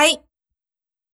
はい。